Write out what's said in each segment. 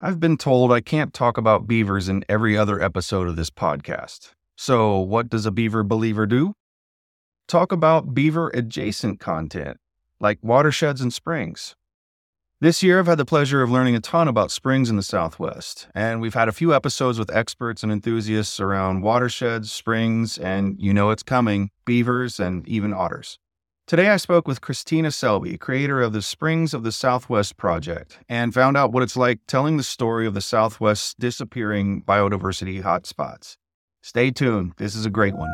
I've been told I can't talk about beavers in every other episode of this podcast. So, what does a beaver believer do? Talk about beaver adjacent content, like watersheds and springs. This year, I've had the pleasure of learning a ton about springs in the Southwest, and we've had a few episodes with experts and enthusiasts around watersheds, springs, and you know it's coming beavers and even otters. Today, I spoke with Christina Selby, creator of the Springs of the Southwest project, and found out what it's like telling the story of the Southwest's disappearing biodiversity hotspots. Stay tuned, this is a great one.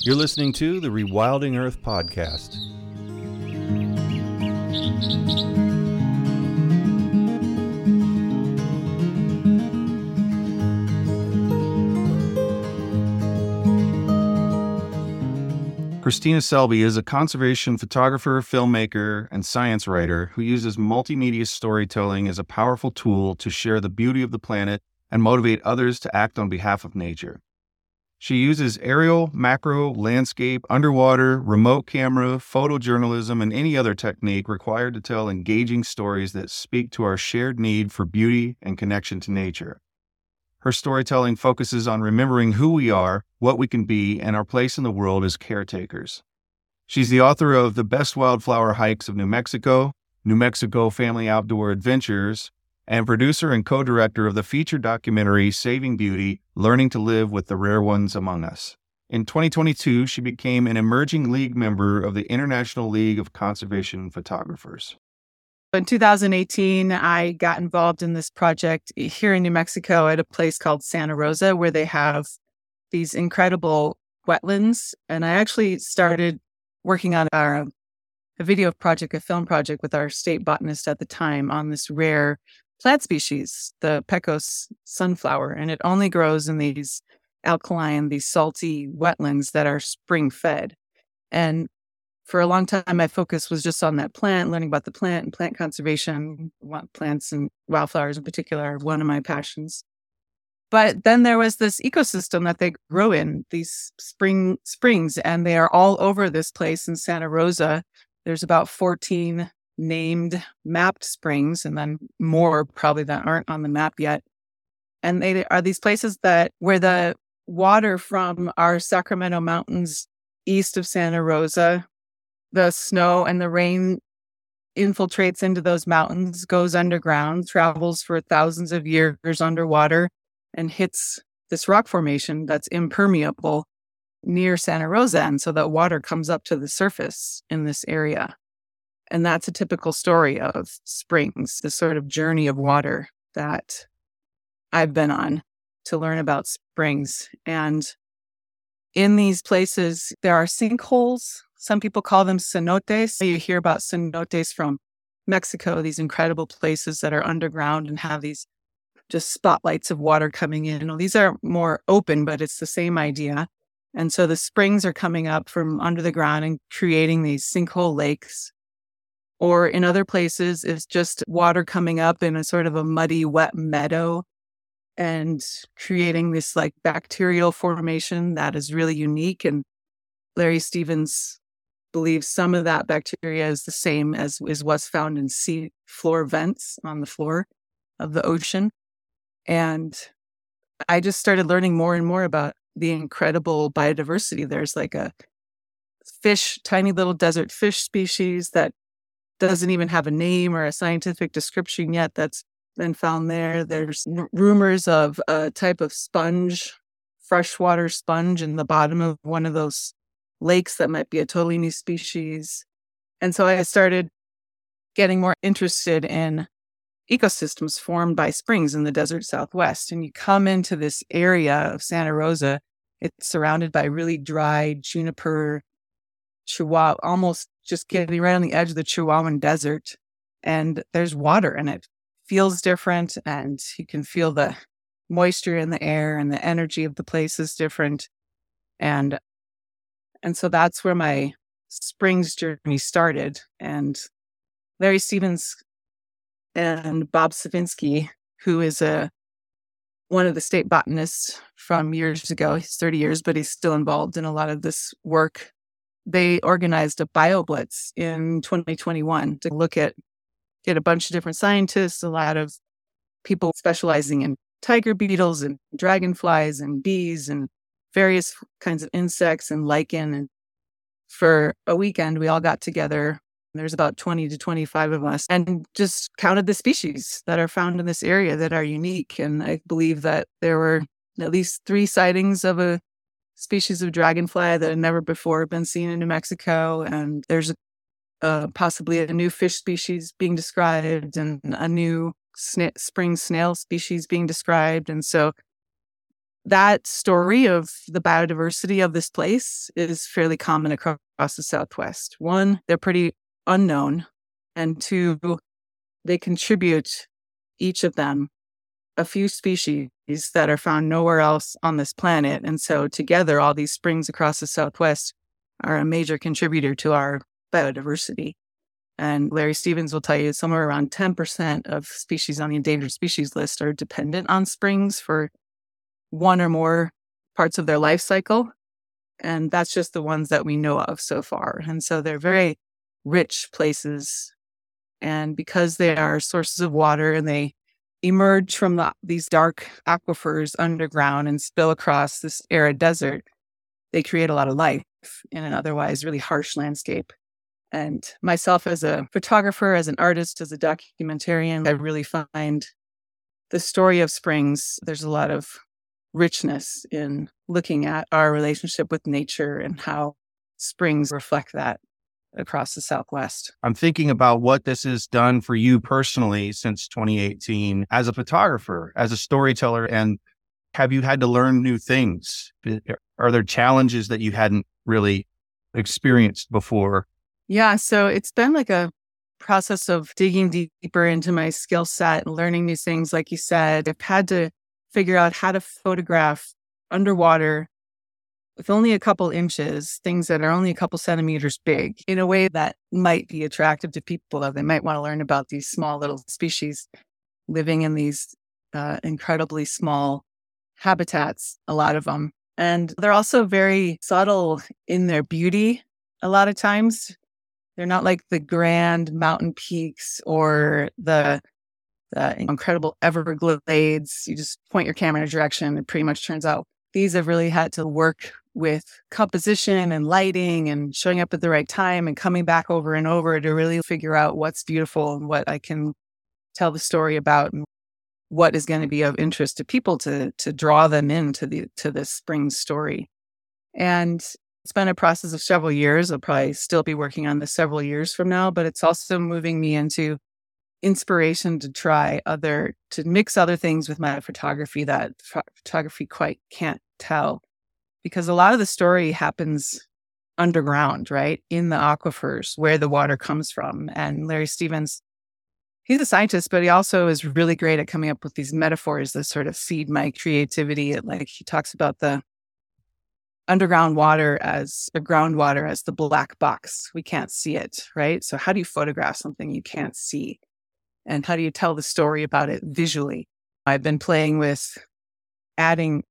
You're listening to the Rewilding Earth podcast. Christina Selby is a conservation photographer, filmmaker, and science writer who uses multimedia storytelling as a powerful tool to share the beauty of the planet and motivate others to act on behalf of nature. She uses aerial, macro, landscape, underwater, remote camera, photojournalism, and any other technique required to tell engaging stories that speak to our shared need for beauty and connection to nature. Her storytelling focuses on remembering who we are, what we can be, and our place in the world as caretakers. She's the author of The Best Wildflower Hikes of New Mexico, New Mexico Family Outdoor Adventures, and producer and co director of the feature documentary Saving Beauty Learning to Live with the Rare Ones Among Us. In 2022, she became an emerging league member of the International League of Conservation Photographers. In 2018, I got involved in this project here in New Mexico at a place called Santa Rosa, where they have these incredible wetlands. And I actually started working on our, a video project, a film project with our state botanist at the time on this rare plant species, the Pecos sunflower. And it only grows in these alkaline, these salty wetlands that are spring fed. And for a long time, my focus was just on that plant, learning about the plant and plant conservation. Plants and wildflowers in particular are one of my passions. But then there was this ecosystem that they grow in, these spring springs, and they are all over this place in Santa Rosa. There's about 14 named mapped springs, and then more probably that aren't on the map yet. And they are these places that where the water from our Sacramento Mountains east of Santa Rosa the snow and the rain infiltrates into those mountains, goes underground, travels for thousands of years underwater, and hits this rock formation that's impermeable near Santa Rosa. And so that water comes up to the surface in this area. And that's a typical story of springs, this sort of journey of water that I've been on to learn about springs. And in these places, there are sinkholes some people call them cenotes. You hear about cenotes from Mexico, these incredible places that are underground and have these just spotlights of water coming in. Well, these are more open, but it's the same idea. And so the springs are coming up from under the ground and creating these sinkhole lakes. Or in other places, it's just water coming up in a sort of a muddy, wet meadow and creating this like bacterial formation that is really unique. And Larry Stevens believe some of that bacteria is the same as is what's found in sea floor vents on the floor of the ocean. And I just started learning more and more about the incredible biodiversity. There's like a fish, tiny little desert fish species that doesn't even have a name or a scientific description yet that's been found there. There's r- rumors of a type of sponge, freshwater sponge in the bottom of one of those lakes that might be a totally new species. And so I started getting more interested in ecosystems formed by springs in the desert southwest. And you come into this area of Santa Rosa, it's surrounded by really dry juniper, Chihuahua, almost just getting right on the edge of the Chihuahuan desert. And there's water and it feels different. And you can feel the moisture in the air and the energy of the place is different. And and so that's where my Springs journey started. And Larry Stevens and Bob Sivinski, who is a one of the state botanists from years ago. He's 30 years, but he's still involved in a lot of this work. They organized a BioBlitz in 2021 to look at get a bunch of different scientists, a lot of people specializing in tiger beetles and dragonflies and bees and various kinds of insects and lichen. And for a weekend, we all got together. There's about 20 to 25 of us and just counted the species that are found in this area that are unique. And I believe that there were at least three sightings of a species of dragonfly that had never before been seen in New Mexico. And there's a, uh, possibly a new fish species being described and a new sna- spring snail species being described. And so that story of the biodiversity of this place is fairly common across the Southwest. One, they're pretty unknown. And two, they contribute each of them a few species that are found nowhere else on this planet. And so together, all these springs across the Southwest are a major contributor to our biodiversity. And Larry Stevens will tell you somewhere around 10% of species on the endangered species list are dependent on springs for one or more parts of their life cycle. And that's just the ones that we know of so far. And so they're very rich places. And because they are sources of water and they emerge from the, these dark aquifers underground and spill across this arid desert, they create a lot of life in an otherwise really harsh landscape. And myself as a photographer, as an artist, as a documentarian, I really find the story of springs, there's a lot of richness in looking at our relationship with nature and how springs reflect that across the Southwest. I'm thinking about what this has done for you personally since 2018 as a photographer, as a storyteller, and have you had to learn new things? Are there challenges that you hadn't really experienced before yeah. So it's been like a process of digging deeper into my skill set and learning new things. Like you said, I've had to figure out how to photograph underwater with only a couple inches, things that are only a couple centimeters big in a way that might be attractive to people that they might want to learn about these small little species living in these uh, incredibly small habitats, a lot of them. And they're also very subtle in their beauty a lot of times. They're not like the grand mountain peaks or the, the incredible Everglades. You just point your camera in a direction, it pretty much turns out. These have really had to work with composition and lighting and showing up at the right time and coming back over and over to really figure out what's beautiful and what I can tell the story about and what is going to be of interest to people to to draw them into the to this spring story. And it's been a process of several years. I'll probably still be working on this several years from now, but it's also moving me into inspiration to try other, to mix other things with my photography that photography quite can't tell. Because a lot of the story happens underground, right? In the aquifers where the water comes from. And Larry Stevens, he's a scientist, but he also is really great at coming up with these metaphors that sort of feed my creativity. Like he talks about the underground water as the groundwater as the black box. We can't see it, right? So, how do you photograph something you can't see? And how do you tell the story about it visually? I've been playing with adding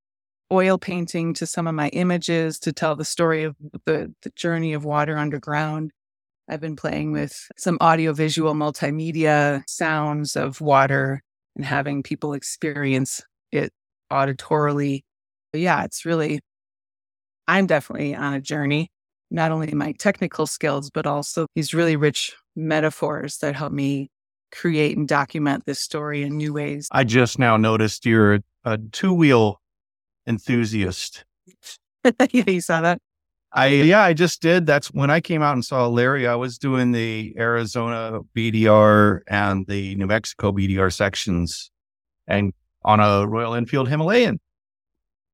oil painting to some of my images to tell the story of the, the journey of water underground. I've been playing with some audiovisual multimedia sounds of water and having people experience it auditorily. But yeah, it's really I'm definitely on a journey, not only my technical skills, but also these really rich metaphors that help me create and document this story in new ways. I just now noticed you're a two wheel enthusiast. yeah, you saw that. I yeah, I just did. That's when I came out and saw Larry. I was doing the Arizona BDR and the New Mexico BDR sections, and on a Royal Enfield Himalayan.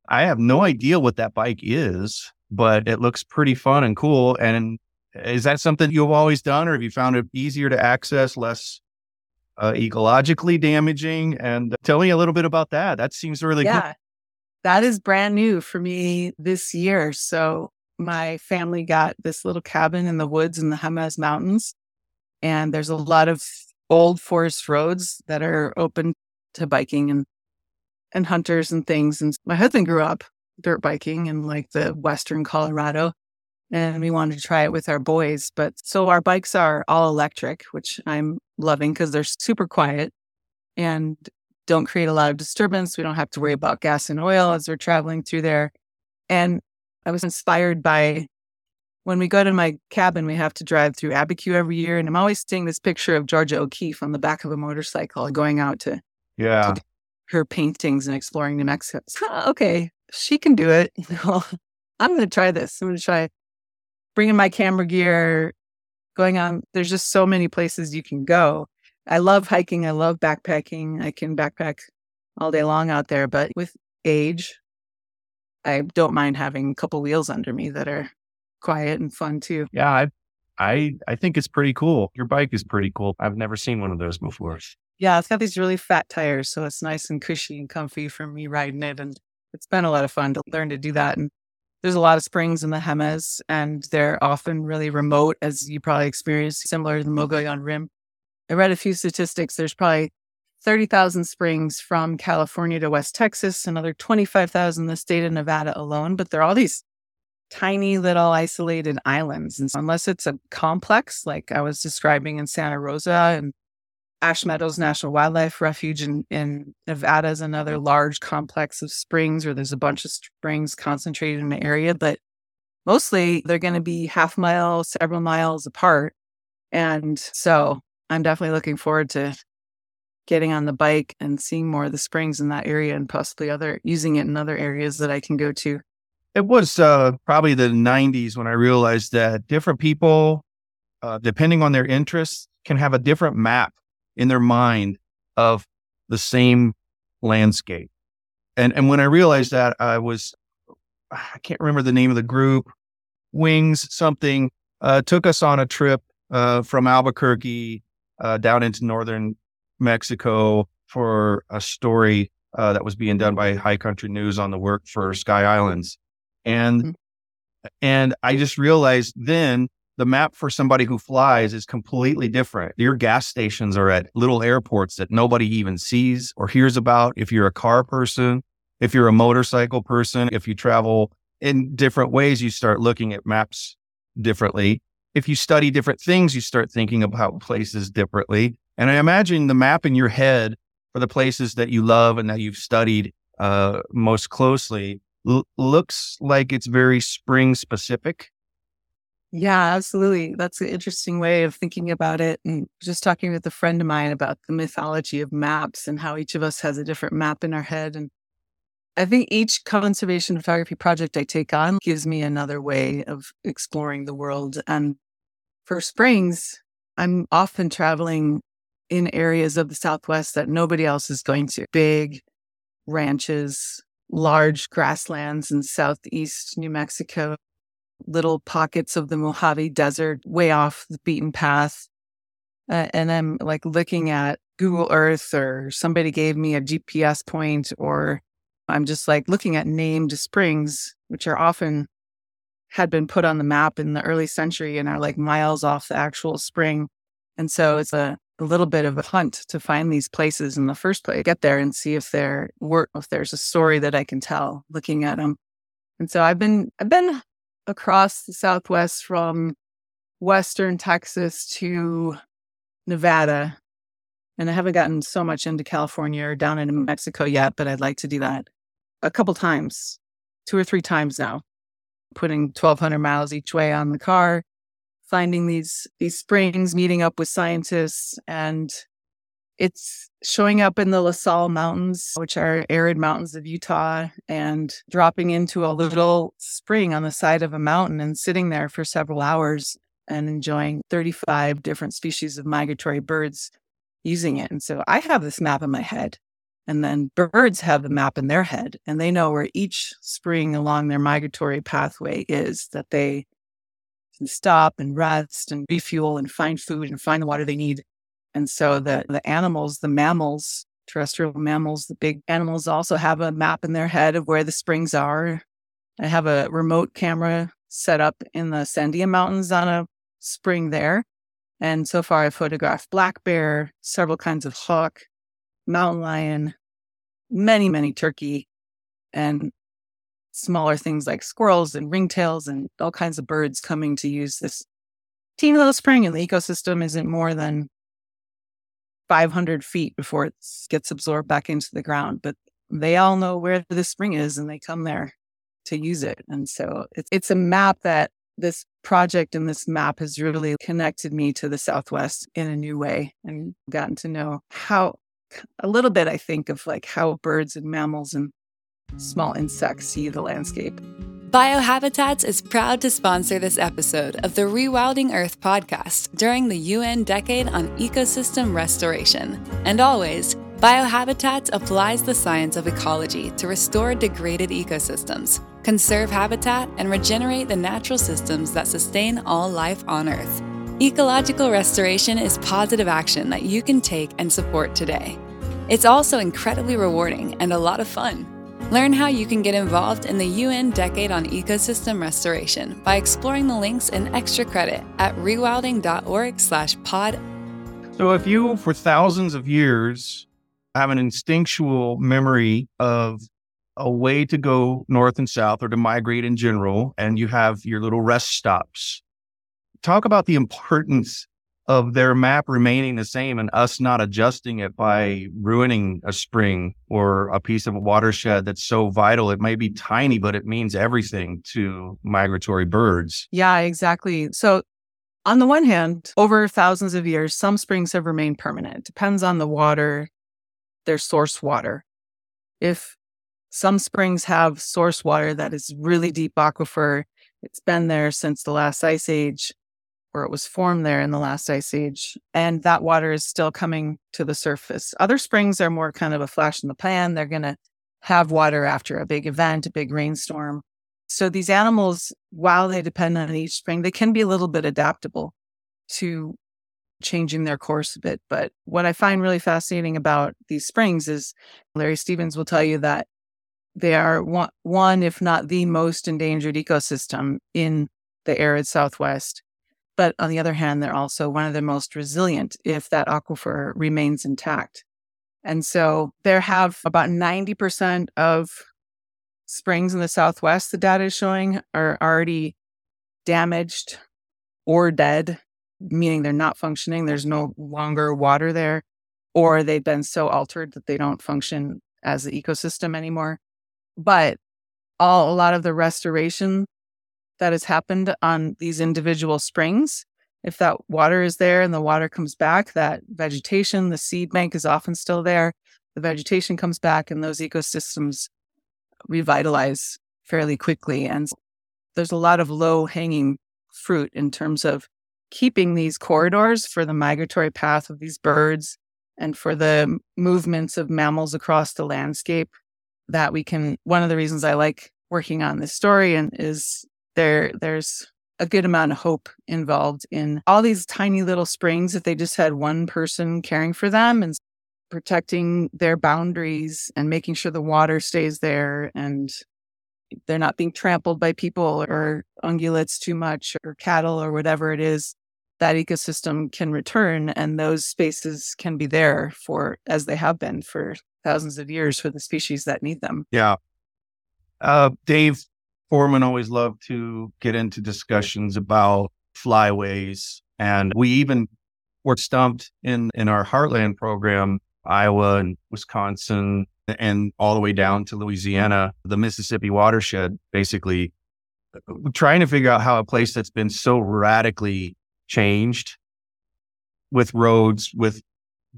I have no idea what that bike is, but it looks pretty fun and cool. And is that something you've always done, or have you found it easier to access, less uh, ecologically damaging? And tell me a little bit about that. That seems really yeah, That is brand new for me this year. So my family got this little cabin in the woods in the Jemez Mountains, and there's a lot of old forest roads that are open to biking and and hunters and things. And my husband grew up dirt biking in like the western Colorado, and we wanted to try it with our boys. But so our bikes are all electric, which I'm loving because they're super quiet and don't create a lot of disturbance. We don't have to worry about gas and oil as we're traveling through there. And I was inspired by when we go to my cabin, we have to drive through Abiquiu every year. And I'm always seeing this picture of Georgia O'Keeffe on the back of a motorcycle going out to, yeah. To her paintings and exploring New Mexico. So, okay, she can do it. I'm going to try this. I'm going to try bringing my camera gear, going on. There's just so many places you can go. I love hiking. I love backpacking. I can backpack all day long out there, but with age, I don't mind having a couple wheels under me that are quiet and fun too. Yeah, I I I think it's pretty cool. Your bike is pretty cool. I've never seen one of those before. Yeah, it's got these really fat tires, so it's nice and cushy and comfy for me riding it. And it's been a lot of fun to learn to do that. And there's a lot of springs in the Jemez, and they're often really remote, as you probably experienced, similar to the Mogollon Rim. I read a few statistics. There's probably 30,000 springs from California to West Texas, another 25,000 in the state of Nevada alone, but they're all these tiny little isolated islands. And so unless it's a complex, like I was describing in Santa Rosa and Ash Meadows National Wildlife Refuge in, in Nevada is another large complex of springs where there's a bunch of springs concentrated in an area, but mostly they're going to be half mile, several miles apart. And so I'm definitely looking forward to getting on the bike and seeing more of the springs in that area and possibly other using it in other areas that I can go to. It was uh, probably the 90s when I realized that different people, uh, depending on their interests, can have a different map in their mind of the same landscape. And and when I realized that, I was I can't remember the name of the group, Wings something, uh, took us on a trip uh, from Albuquerque uh, down into northern Mexico for a story uh, that was being done by High Country News on the work for Sky Islands, and mm-hmm. and I just realized then the map for somebody who flies is completely different. Your gas stations are at little airports that nobody even sees or hears about. If you're a car person, if you're a motorcycle person, if you travel in different ways, you start looking at maps differently. If you study different things, you start thinking about places differently. And I imagine the map in your head for the places that you love and that you've studied uh, most closely l- looks like it's very spring specific yeah, absolutely. That's an interesting way of thinking about it. And just talking with a friend of mine about the mythology of maps and how each of us has a different map in our head. And I think each conservation photography project I take on gives me another way of exploring the world. And for springs, I'm often traveling in areas of the Southwest that nobody else is going to. Big ranches, large grasslands in Southeast New Mexico, little pockets of the Mojave Desert way off the beaten path. Uh, and I'm like looking at Google Earth or somebody gave me a GPS point, or I'm just like looking at named springs, which are often had been put on the map in the early century and are like miles off the actual spring. And so it's a, a little bit of a hunt to find these places in the first place, get there and see if there were, if there's a story that I can tell looking at them. And so I've been, I've been across the Southwest from Western Texas to Nevada. And I haven't gotten so much into California or down into Mexico yet, but I'd like to do that a couple times, two or three times now, putting 1200 miles each way on the car, finding these, these springs, meeting up with scientists and it's showing up in the La Sal Mountains, which are arid mountains of Utah, and dropping into a little spring on the side of a mountain and sitting there for several hours and enjoying 35 different species of migratory birds using it. And so I have this map in my head. And then birds have the map in their head, and they know where each spring along their migratory pathway is that they can stop and rest and refuel and find food and find the water they need and so the, the animals, the mammals, terrestrial mammals, the big animals also have a map in their head of where the springs are. I have a remote camera set up in the Sandia Mountains on a spring there. And so far, I've photographed black bear, several kinds of hawk, mountain lion, many, many turkey, and smaller things like squirrels and ringtails and all kinds of birds coming to use this teeny little spring. And the ecosystem isn't more than 500 feet before it gets absorbed back into the ground. But they all know where the spring is and they come there to use it. And so it's, it's a map that this project and this map has really connected me to the Southwest in a new way and gotten to know how a little bit, I think, of like how birds and mammals and small insects see the landscape. Biohabitats is proud to sponsor this episode of the Rewilding Earth podcast during the UN Decade on Ecosystem Restoration. And always, Biohabitats applies the science of ecology to restore degraded ecosystems, conserve habitat, and regenerate the natural systems that sustain all life on Earth. Ecological restoration is positive action that you can take and support today. It's also incredibly rewarding and a lot of fun. Learn how you can get involved in the UN Decade on Ecosystem Restoration by exploring the links and extra credit at rewilding.org/pod. So if you for thousands of years have an instinctual memory of a way to go north and south or to migrate in general and you have your little rest stops. Talk about the importance of their map remaining the same and us not adjusting it by ruining a spring or a piece of a watershed that's so vital. It may be tiny, but it means everything to migratory birds. Yeah, exactly. So, on the one hand, over thousands of years, some springs have remained permanent. Depends on the water, their source water. If some springs have source water that is really deep aquifer, it's been there since the last ice age it was formed there in the last ice age. And that water is still coming to the surface. Other springs are more kind of a flash in the pan. They're going to have water after a big event, a big rainstorm. So these animals, while they depend on each spring, they can be a little bit adaptable to changing their course a bit. But what I find really fascinating about these springs is Larry Stevens will tell you that they are one if not the most endangered ecosystem in the arid Southwest. But on the other hand, they're also one of the most resilient if that aquifer remains intact. And so there have about 90% of springs in the Southwest, the data is showing, are already damaged or dead, meaning they're not functioning. There's no longer water there, or they've been so altered that they don't function as an ecosystem anymore. But all, a lot of the restoration that has happened on these individual springs. If that water is there and the water comes back, that vegetation, the seed bank is often still there. The vegetation comes back and those ecosystems revitalize fairly quickly. And there's a lot of low hanging fruit in terms of keeping these corridors for the migratory path of these birds and for the movements of mammals across the landscape that we can one of the reasons I like working on this story and is there there's a good amount of hope involved in all these tiny little springs if they just had one person caring for them and protecting their boundaries and making sure the water stays there and they're not being trampled by people or ungulates too much or cattle or whatever it is that ecosystem can return. And those spaces can be there for as they have been for thousands of years for the species that need them. Yeah. Uh, dave Foreman always loved to get into discussions about flyways. And we even were stumped in, in our Heartland program, Iowa and Wisconsin, and all the way down to Louisiana, the Mississippi watershed, basically uh, trying to figure out how a place that's been so radically changed with roads, with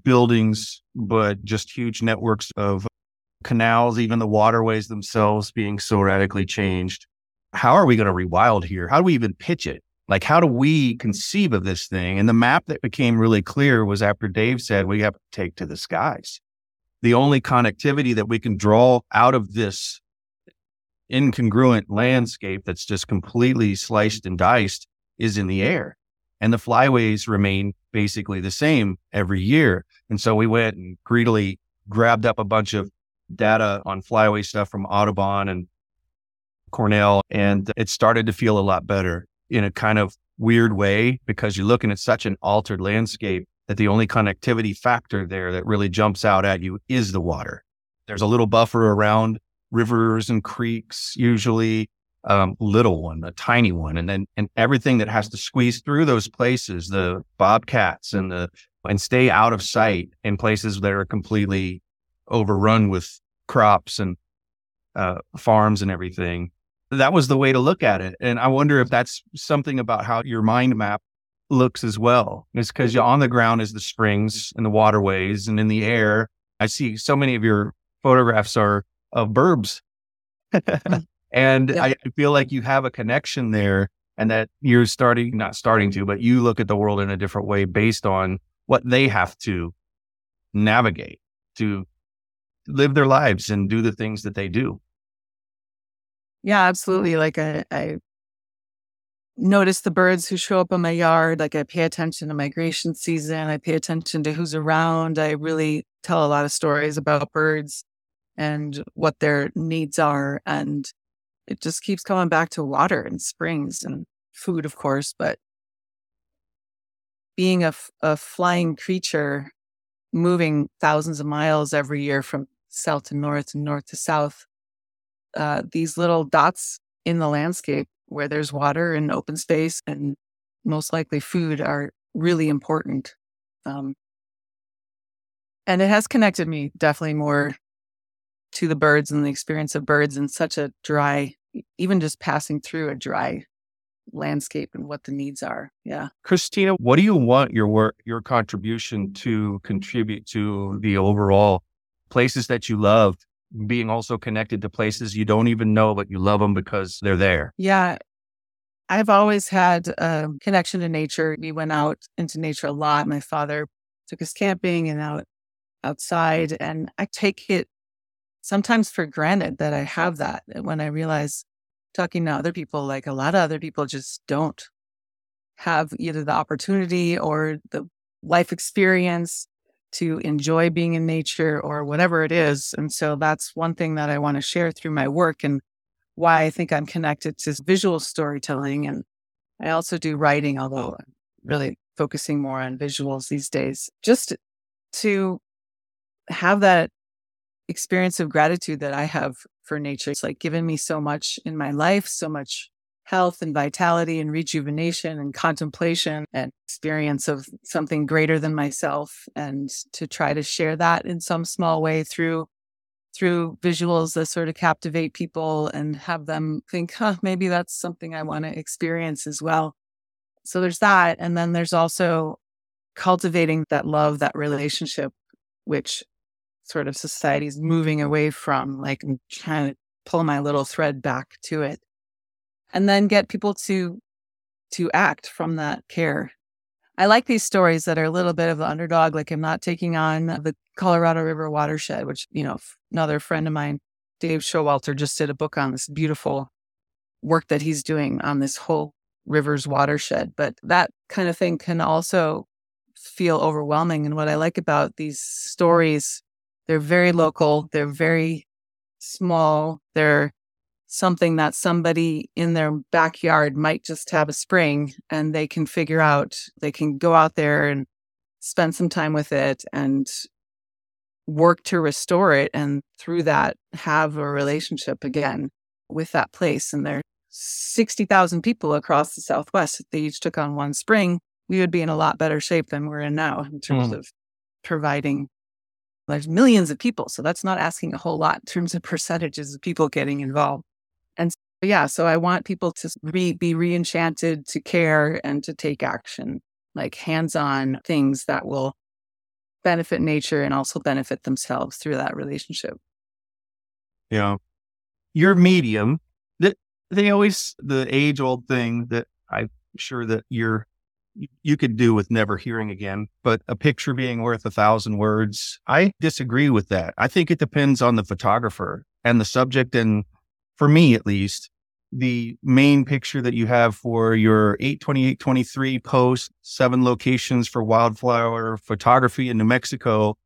buildings, but just huge networks of canals, even the waterways themselves being so radically changed. How are we going to rewild here? How do we even pitch it? Like, how do we conceive of this thing? And the map that became really clear was after Dave said, we have to take to the skies. The only connectivity that we can draw out of this incongruent landscape that's just completely sliced and diced is in the air. And the flyways remain basically the same every year. And so we went and greedily grabbed up a bunch of data on flyway stuff from Audubon and Cornell, and it started to feel a lot better in a kind of weird way because you're looking at such an altered landscape that the only connectivity factor there that really jumps out at you is the water. There's a little buffer around rivers and creeks, usually um, little one, a tiny one, and then and everything that has to squeeze through those places, the bobcats and the and stay out of sight in places that are completely overrun with crops and uh, farms and everything. That was the way to look at it, and I wonder if that's something about how your mind map looks as well. It's because on the ground is the springs and the waterways, and in the air, I see so many of your photographs are of burbs. and I feel like you have a connection there and that you're starting, not starting to, but you look at the world in a different way based on what they have to navigate to live their lives and do the things that they do. Yeah, absolutely. Like I, I notice the birds who show up in my yard. Like I pay attention to migration season. I pay attention to who's around. I really tell a lot of stories about birds and what their needs are. And it just keeps coming back to water and springs and food, of course. But being a, a flying creature, moving thousands of miles every year from south to north and north to south, uh, these little dots in the landscape where there's water and open space and most likely food are really important. Um, and it has connected me definitely more to the birds and the experience of birds in such a dry, even just passing through a dry landscape and what the needs are. Yeah. Christina, what do you want your work, your contribution to contribute to the overall places that you loved, being also connected to places you don't even know, but you love them because they're there? Yeah. I've always had a connection to nature. We went out into nature a lot. My father took us camping and out outside, and I take it sometimes for granted that I have that. When I realize talking to other people, like a lot of other people just don't have either the opportunity or the life experience to enjoy being in nature or whatever it is. And so that's one thing that I want to share through my work and why I think I'm connected to visual storytelling. And I also do writing, although I'm really focusing more on visuals these days, just to have that experience of gratitude that I have for nature. It's like given me so much in my life, so much health and vitality and rejuvenation and contemplation and experience of something greater than myself and to try to share that in some small way through through visuals that sort of captivate people and have them think huh maybe that's something i want to experience as well so there's that and then there's also cultivating that love that relationship which sort of society's moving away from, like I'm trying to pull my little thread back to it. And then get people to to act from that care. I like these stories that are a little bit of the underdog, like I'm not taking on the Colorado River watershed, which, you know, another friend of mine, Dave Showalter, just did a book on this beautiful work that he's doing on this whole river's watershed. But that kind of thing can also feel overwhelming. And what I like about these stories they're very local. They're very small. They're something that somebody in their backyard might just have a spring and they can figure out, they can go out there and spend some time with it and work to restore it. And through that, have a relationship again with that place. And there are 60,000 people across the Southwest. If they each took on one spring, we would be in a lot better shape than we're in now in terms mm. of providing there's millions of people. So that's not asking a whole lot in terms of percentages of people getting involved. And so, yeah, so I want people to re- be re-enchanted to care and to take action, like hands-on things that will benefit nature and also benefit themselves through that relationship. Yeah. Your medium, that they always the age old thing that I'm sure that you're you could do with never hearing again, but a picture being worth a thousand words, I disagree with that. I think it depends on the photographer and the subject. And for me, at least, the main picture that you have for your 82823 post, seven locations for wildflower photography in New Mexico,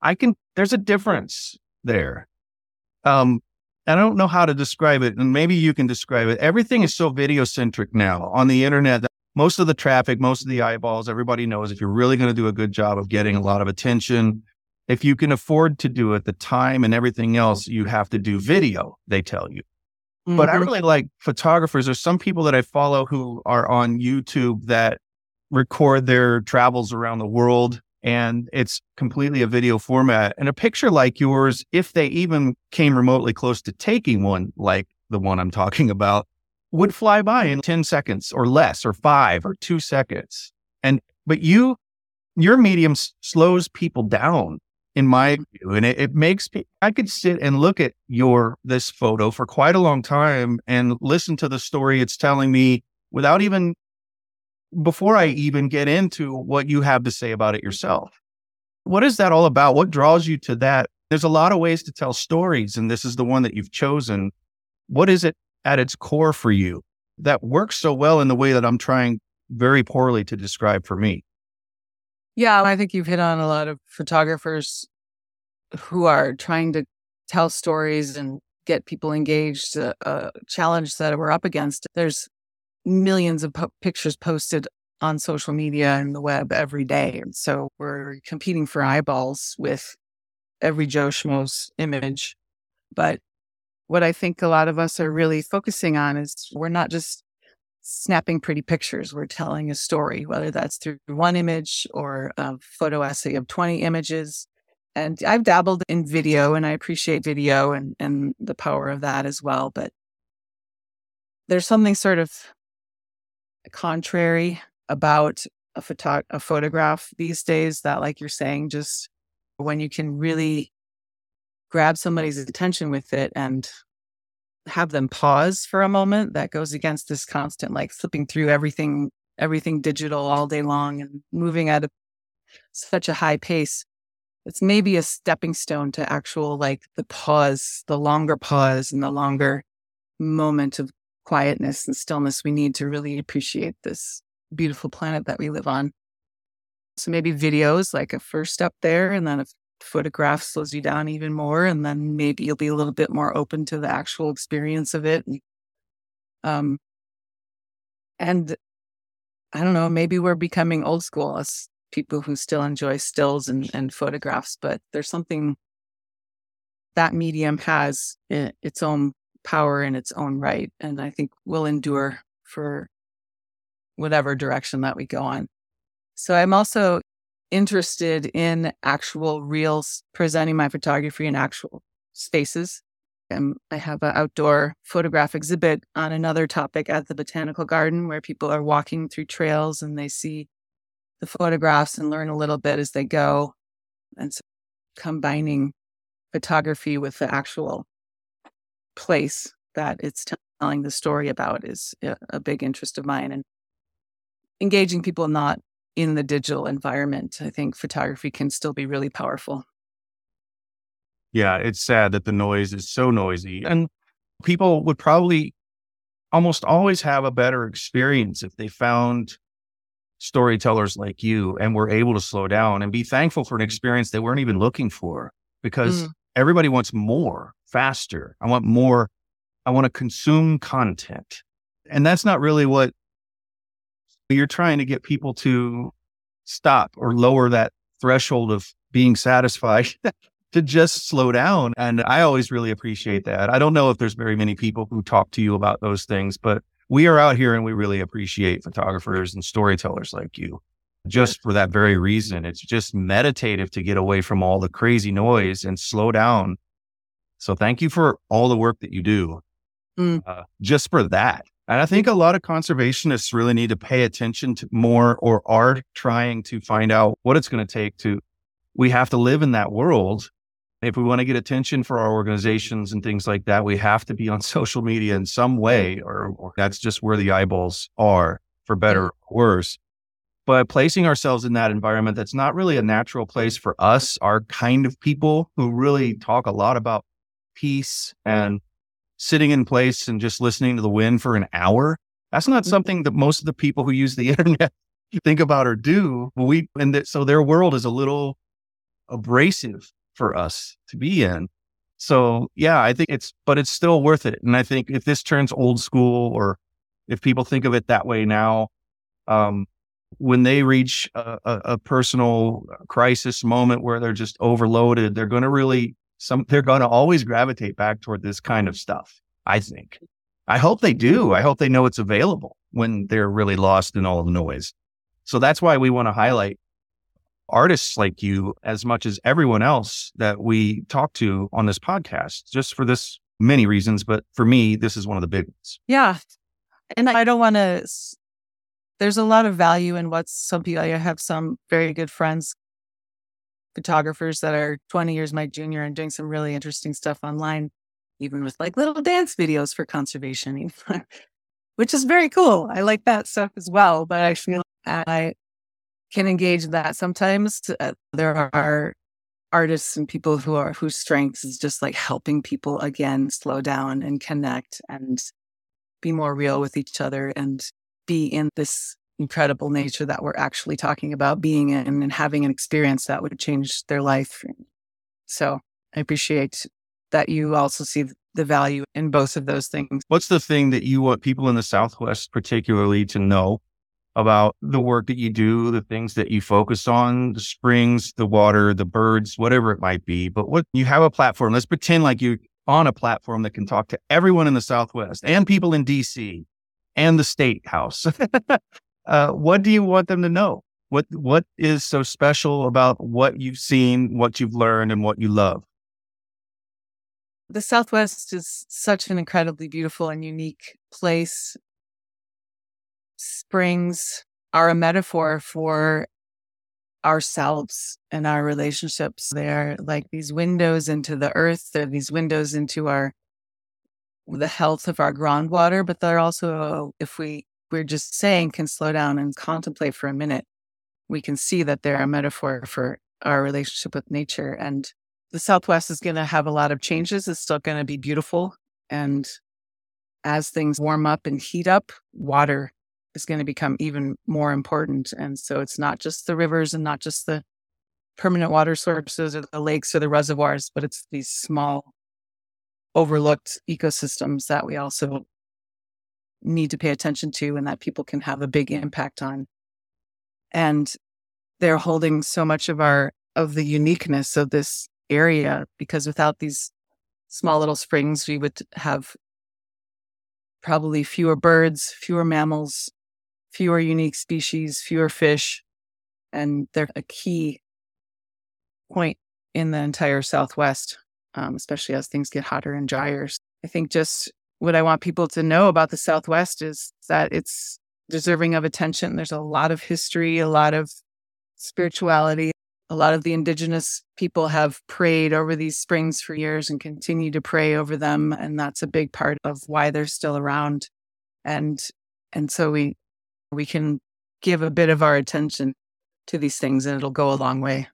I can, there's a difference there. Um, I don't know how to describe it, and maybe you can describe it. Everything is so video centric now on the internet most of the traffic, most of the eyeballs, everybody knows if you're really going to do a good job of getting a lot of attention, if you can afford to do it, the time and everything else, you have to do video, they tell you. Mm-hmm. But I mm-hmm. really like photographers. There's some people that I follow who are on YouTube that record their travels around the world and it's completely a video format. And a picture like yours, if they even came remotely close to taking one like the one I'm talking about, would fly by in 10 seconds or less, or five or two seconds. And, but you, your medium s- slows people down in my view. And it, it makes me, I could sit and look at your, this photo for quite a long time and listen to the story it's telling me without even, before I even get into what you have to say about it yourself. What is that all about? What draws you to that? There's a lot of ways to tell stories, and this is the one that you've chosen. What is it at its core for you that works so well in the way that I'm trying very poorly to describe for me? Yeah, I think you've hit on a lot of photographers who are trying to tell stories and get people engaged. A, a challenge that we're up against. There's millions of po- pictures posted on social media and the web every day. So we're competing for eyeballs with every Joe Schmo's image. But what I think a lot of us are really focusing on is we're not just snapping pretty pictures. We're telling a story, whether that's through one image or a photo essay of 20 images. And I've dabbled in video and I appreciate video and, and the power of that as well. But there's something sort of contrary about a, photo- a photograph these days that, like you're saying, just when you can really grab somebody's attention with it and have them pause for a moment that goes against this constant like flipping through everything everything digital all day long and moving at a, such a high pace. It's maybe a stepping stone to actual like the pause the longer pause and the longer moment of quietness and stillness. We need to really appreciate this beautiful planet that we live on. So maybe videos like a first step there and then a photograph slows you down even more and then maybe you'll be a little bit more open to the actual experience of it. Um and i don't know maybe we're becoming old school as people who still enjoy stills and, and photographs but there's something that medium has its own power in its own right and i think will endure for whatever direction that we go on. So i'm also interested in actual real presenting my photography in actual spaces. And I have an outdoor photograph exhibit on another topic at the Botanical Garden where people are walking through trails and they see the photographs and learn a little bit as they go. And so combining photography with the actual place that it's telling the story about is uh, a big interest of mine and engaging people not in the digital environment. I think photography can still be really powerful. Yeah, it's sad that the noise is so noisy. And people would probably almost always have a better experience if they found storytellers like you and were able to slow down and be thankful for an experience they weren't even looking for because mm. everybody wants more faster. I want more. I want to consume content. And that's not really what you're trying to get people to stop or lower that threshold of being satisfied to just slow down. And I always really appreciate that. I don't know if there's very many people who talk to you about those things, but we are out here and we really appreciate photographers and storytellers like you just for that very reason. It's just meditative to get away from all the crazy noise and slow down. So thank you for all the work that you do. Mm. Uh, just for that. And I think a lot of conservationists really need to pay attention to more or are trying to find out what it's going to take to, we have to live in that world. If we want to get attention for our organizations and things like that, we have to be on social media in some way, or, or that's just where the eyeballs are for better or worse. But placing ourselves in that environment that's not really a natural place for us, our kind of people who really talk a lot about peace and sitting in place and just listening to the wind for an hour. That's not mm-hmm. something that most of the people who use the internet think about or do. We and that, so their world is a little abrasive for us to be in. So yeah, I think it's, but it's still worth it. And I think if this turns old school or if people think of it that way now, Um, when they reach a, a, a, personal crisis moment where they're just overloaded, they're going to really some they're going to always gravitate back toward this kind of stuff. I think. I hope they do. I hope they know it's available when they're really lost in all the noise. So that's why we want to highlight artists like you as much as everyone else that we talk to on this podcast, just for this many reasons. But for me, this is one of the big ones. Yeah. And I don't want to, there's a lot of value in what some people, I have some very good friends, photographers that are 20 years my junior and doing some really interesting stuff online, even with like little dance videos for conservation, which is very cool. I like that stuff as well. But I feel I can engage that. Sometimes uh, there are artists and people who are whose strengths is just like helping people again slow down and connect and be more real with each other and be in this incredible nature that we're actually talking about being in and having an experience that would change their life. So I appreciate that you also see the value in both of those things. What's the thing that you want people in the Southwest particularly to know about the work that you do, the things that you focus on, the springs, the water, the birds, whatever it might be. But what you have a platform, let's pretend like you're on a platform that can talk to everyone in the Southwest and people in DC and the state house. uh, what do you want them to know? What what is so special about what you've seen, what you've learned, and what you love? The Southwest is such an incredibly beautiful and unique place springs are a metaphor for ourselves and our relationships. They're like these windows into the earth. They're these windows into our the health of our groundwater, but they're also, if we we're just saying, can slow down and contemplate for a minute, we can see that they're a metaphor for our relationship with nature. And the Southwest is going to have a lot of changes. It's still going to be beautiful. And as things warm up and heat up, water is going to become even more important. And so it's not just the rivers and not just the permanent water sources or the lakes or the reservoirs, but it's these small, overlooked ecosystems that we also need to pay attention to and that people can have a big impact on. And they're holding so much of our of the uniqueness of this area because without these small little springs we would have probably fewer birds, fewer mammals, fewer unique species, fewer fish, and they're a key point in the entire Southwest, um, especially as things get hotter and drier. I think just what I want people to know about the Southwest is that it's deserving of attention. There's a lot of history, a lot of spirituality. A lot of the indigenous people have prayed over these springs for years and continue to pray over them. And that's a big part of why they're still around. And and so we we can give a bit of our attention to these things and it'll go a long way.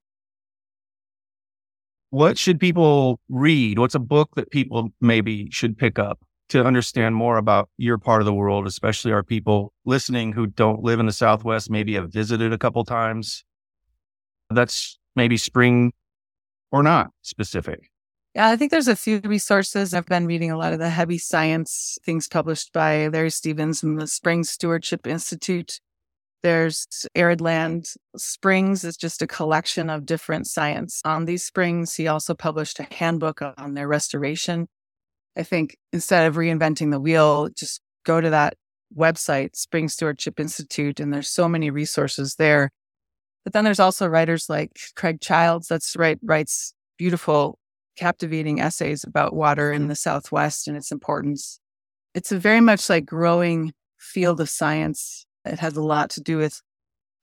What should people read? What's a book that people maybe should pick up to understand more about your part of the world, especially our people listening who don't live in the Southwest, maybe have visited a couple times? That's maybe spring or not specific. Yeah, I think there's a few resources. I've been reading a lot of the heavy science things published by Larry Stevens and the Spring Stewardship Institute. There's Arid Land Springs is just a collection of different science on these springs. He also published a handbook on their restoration. I think instead of reinventing the wheel, just go to that website, Spring Stewardship Institute, and there's so many resources there. But then there's also writers like Craig Childs that's right writes beautiful captivating essays about water in the Southwest and its importance. It's a very much like growing field of science. It has a lot to do with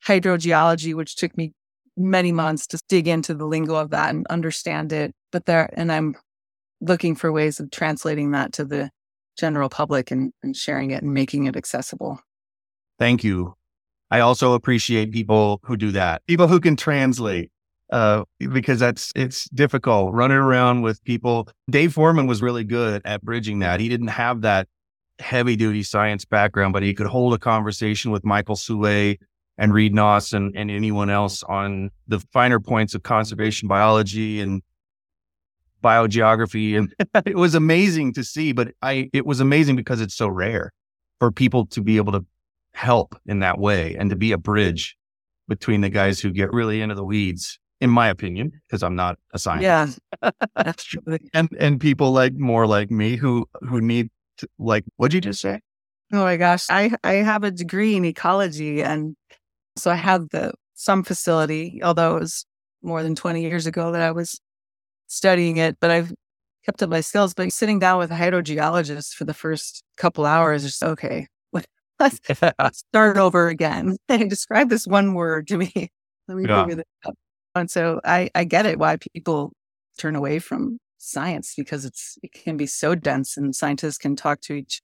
hydrogeology, which took me many months to dig into the lingo of that and understand it. But there, and I'm looking for ways of translating that to the general public and, and sharing it and making it accessible. Thank you. I also appreciate people who do that, people who can translate uh, because that's it's difficult running around with people. Dave Foreman was really good at bridging that. He didn't have that heavy duty science background, but he could hold a conversation with Michael Soule and Reed Noss and, and anyone else on the finer points of conservation biology and biogeography. And it was amazing to see, but I, it was amazing because it's so rare for people to be able to help in that way and to be a bridge between the guys who get really into the weeds, in my opinion, because I'm not a scientist. Yeah, absolutely. and and people like more like me who who need to, like what'd you just say? Oh my gosh, I I have a degree in ecology, and so I have the some facility, although it was more than 20 years ago that I was studying it, but I've kept up my skills. But sitting down with a hydrogeologist for the first couple hours is okay. Let's start over again. They Describe this one word to me. Let me Yeah. figure this out. And so I, I get it why people turn away from science because it's it can be so dense and scientists can talk to each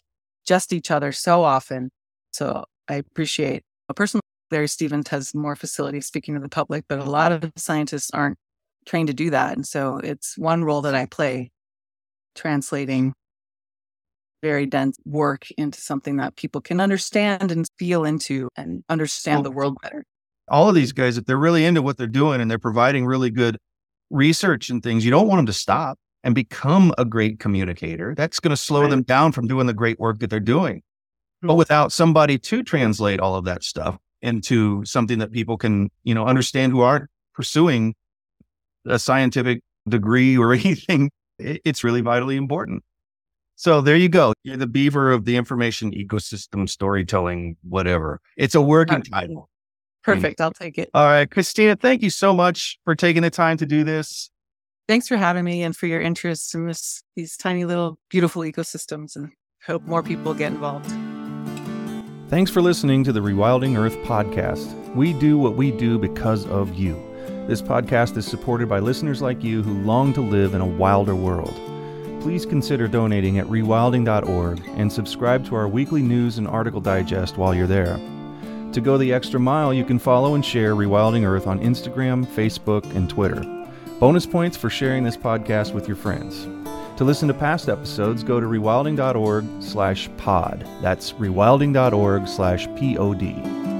just each other so often. So I appreciate a person Larry Stevens has more facility speaking to the public, but a lot of scientists aren't trained to do that. And so it's one role that I play translating very dense work into something that people can understand and feel into and understand the world better. All of these guys, if they're really into what they're doing and they're providing really good research and things, you don't want them to stop and become a great communicator. That's going to slow Right. them down from doing the great work that they're doing. But hmm. without somebody to translate all of that stuff into something that people can, you know, understand who aren't pursuing a scientific degree or anything. It's really vitally important. So there you go. You're the beaver of the information ecosystem storytelling, whatever. It's a working Right. title. Perfect. I'll take it. All right, Christina, thank you so much for taking the time to do this. Thanks for having me and for your interest in this these tiny little beautiful ecosystems and hope more people get involved. Thanks for listening to the Rewilding Earth podcast. We do what we do because of you. This podcast is supported by listeners like you who long to live in a wilder world. Please consider donating at rewilding.org and subscribe to our weekly news and article digest while you're there. To go the extra mile, you can follow and share Rewilding Earth on Instagram, Facebook, and Twitter. Bonus points for sharing this podcast with your friends. To listen to past episodes, go to rewilding.org slash pod. That's rewilding.org slash P-O-D.